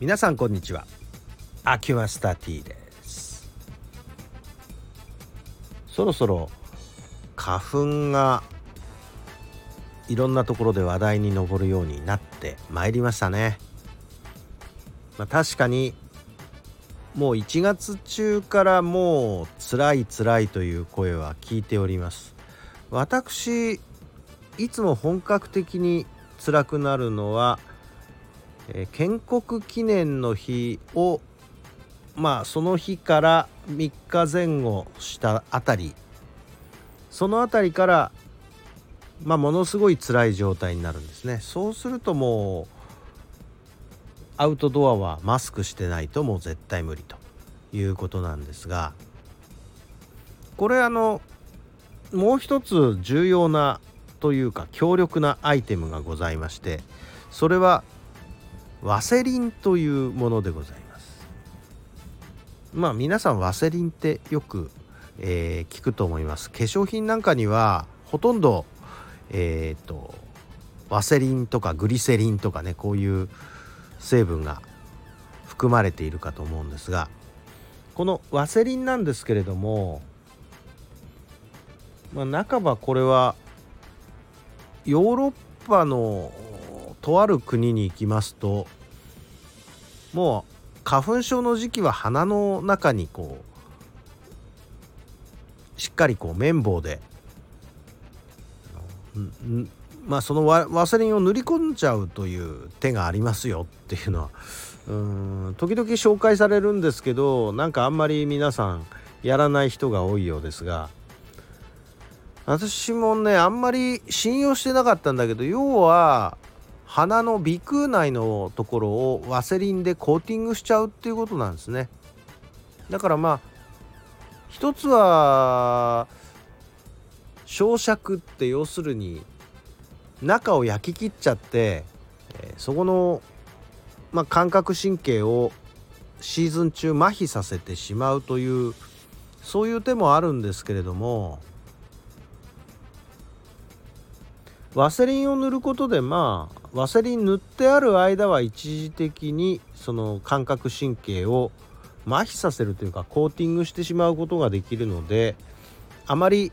皆さんこんにちは。アキュマスター T です。そろそろ花粉がいろんなところで話題に上るようになってまいりましたね、まあ、確かにもう1月中からもう辛い辛いという声は聞いております。私いつも本格的に辛くなるのはえ、建国記念の日をまあその日から3日前後したあたりそのあたりからまあものすごい辛い状態になるんですね。そうするともうアウトドアはマスクしてないともう絶対無理ということなんですがこれあのもう一つ重要なというか強力なアイテムがございましてそれはワセリンというものでございます。まあ皆さんワセリンってよく、えー、聞くと思います。化粧品なんかにはほとんどえっ、ー、とワセリンとかグリセリンとかねこういう成分が含まれているかと思うんですがこのワセリンなんですけれども、まあ、半ばこれはヨーロッパのとある国に行きますともう花粉症の時期は鼻の中にこうしっかりこう綿棒でまあそのワセリンを塗り込んじゃうという手がありますよっていうのはうん時々紹介されるんですけどなんかあんまり皆さんやらない人が多いようですが私もねあんまり信用してなかったんだけど要は鼻の鼻腔内のところをワセリンでコーティングしちゃうっていうことなんですね。だからまあ一つは焼灼って要するに中を焼き切っちゃって、え、そこの、まあ、感覚神経をシーズン中麻痺させてしまうというそういう手もあるんですけれどもワセリンを塗ることでまあワセリン塗ってある間は一時的にその感覚神経を麻痺させるというかコーティングしてしまうことができるのであまり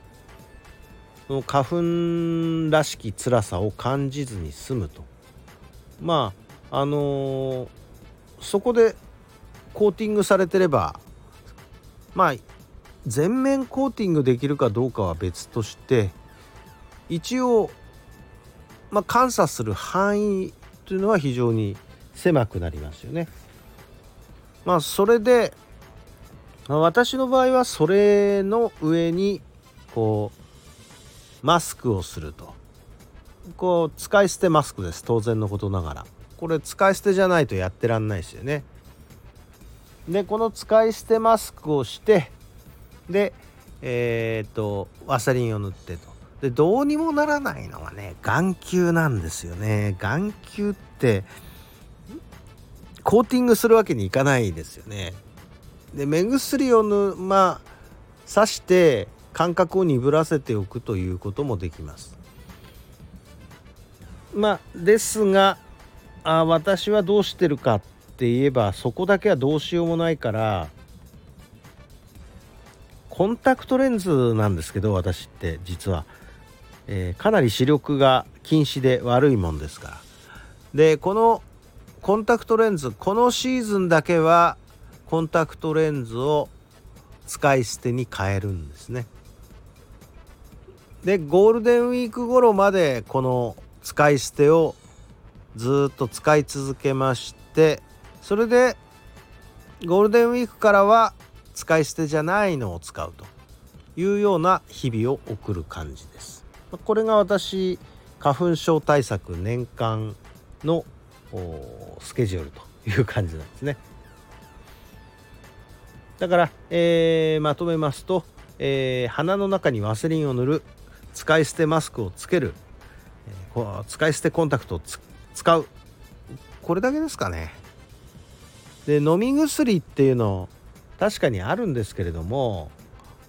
花粉らしき辛さを感じずに済むと。まああのー、そこでコーティングされてればまあ全面コーティングできるかどうかは別として一応まあ、監査する範囲というのは非常に狭くなりますよね。まあそれで、まあ、私の場合はそれの上にこうマスクをするとこう使い捨てマスクです当然のことながらこれ使い捨てじゃないとやってらんないですよね。でこの使い捨てマスクをしてでえっ、とワセリンを塗ってとでどうにもならないのはね眼球なんですよね。眼球ってコーティングするわけにいかないですよね。で目薬をぬまあ刺して感覚を鈍らせておくということもできます。まあですがあ私はどうしてるかって言えばそこだけはどうしようもないからコンタクトレンズなんですけど私って実は。えー、かなり視力が近視で悪いもんですからでこのコンタクトレンズこのシーズンだけはコンタクトレンズを使い捨てに変えるんですね。でゴールデンウィーク頃までこの使い捨てをずっと使い続けましてそれでゴールデンウィークからは使い捨てじゃないのを使うというような日々を送る感じです。これが私花粉症対策年間のスケジュールという感じなんですね。だから、えー、まとめますと、えー、鼻の中にワセリンを塗る使い捨てマスクをつける、えー、使い捨てコンタクトを使う。これだけですかね。で飲み薬っていうの確かにあるんですけれども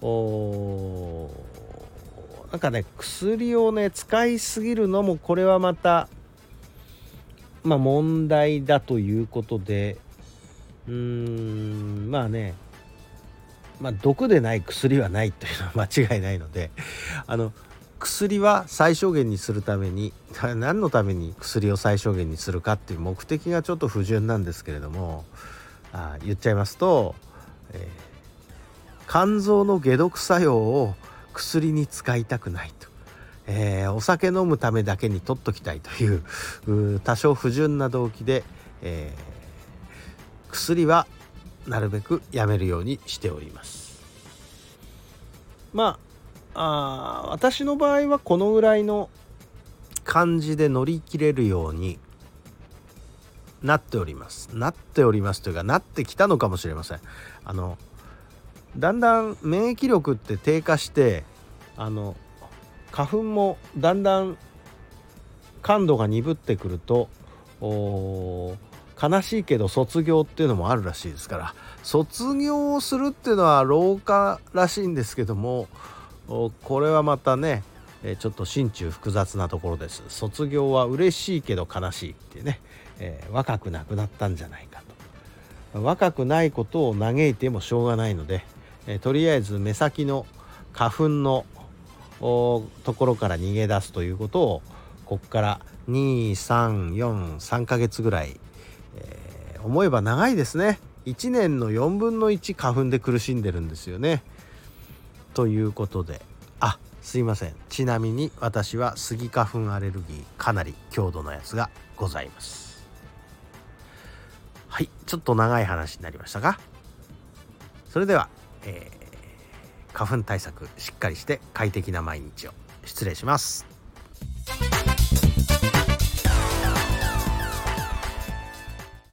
おなんかね薬をね使いすぎるのもこれはまたまあ問題だということでうーんまあねまあ毒でない薬はないというのは間違いないのであの薬は最小限にするために何のために薬を最小限にするかっていう目的がちょっと不純なんですけれどもあ言っちゃいますと、えー、肝臓の解毒作用を薬に使いたくないと、えー、お酒飲むためだけに取っときたいという多少不純な動機で、えー、薬はなるべくやめるようにしております。まああ私の場合はこのぐらいの感じで乗り切れるようになっております。なっておりますというかなってきたのかもしれません。あのだんだん免疫力って低下してあの花粉もだんだん感度が鈍ってくると悲しいけど卒業っていうのもあるらしいですから。卒業をするっていうのは老化らしいんですけどもこれはまたねちょっと心中複雑なところです。卒業は嬉しいけど悲しいってね、えー、若くなくなったんじゃないかと。若くないことを嘆いてもしょうがないので、え、とりあえず目先の花粉のところから逃げ出すということをここから2343ヶ月ぐらい、えー、思えば長いですね。1年の4分の1花粉で苦しんでるんですよね。ということで。あすいません。ちなみに私はスギ花粉アレルギーかなり強度のやつがございます。はいちょっと長い話になりましたが。それでは、えー、花粉対策しっかりして快適な毎日を失礼します。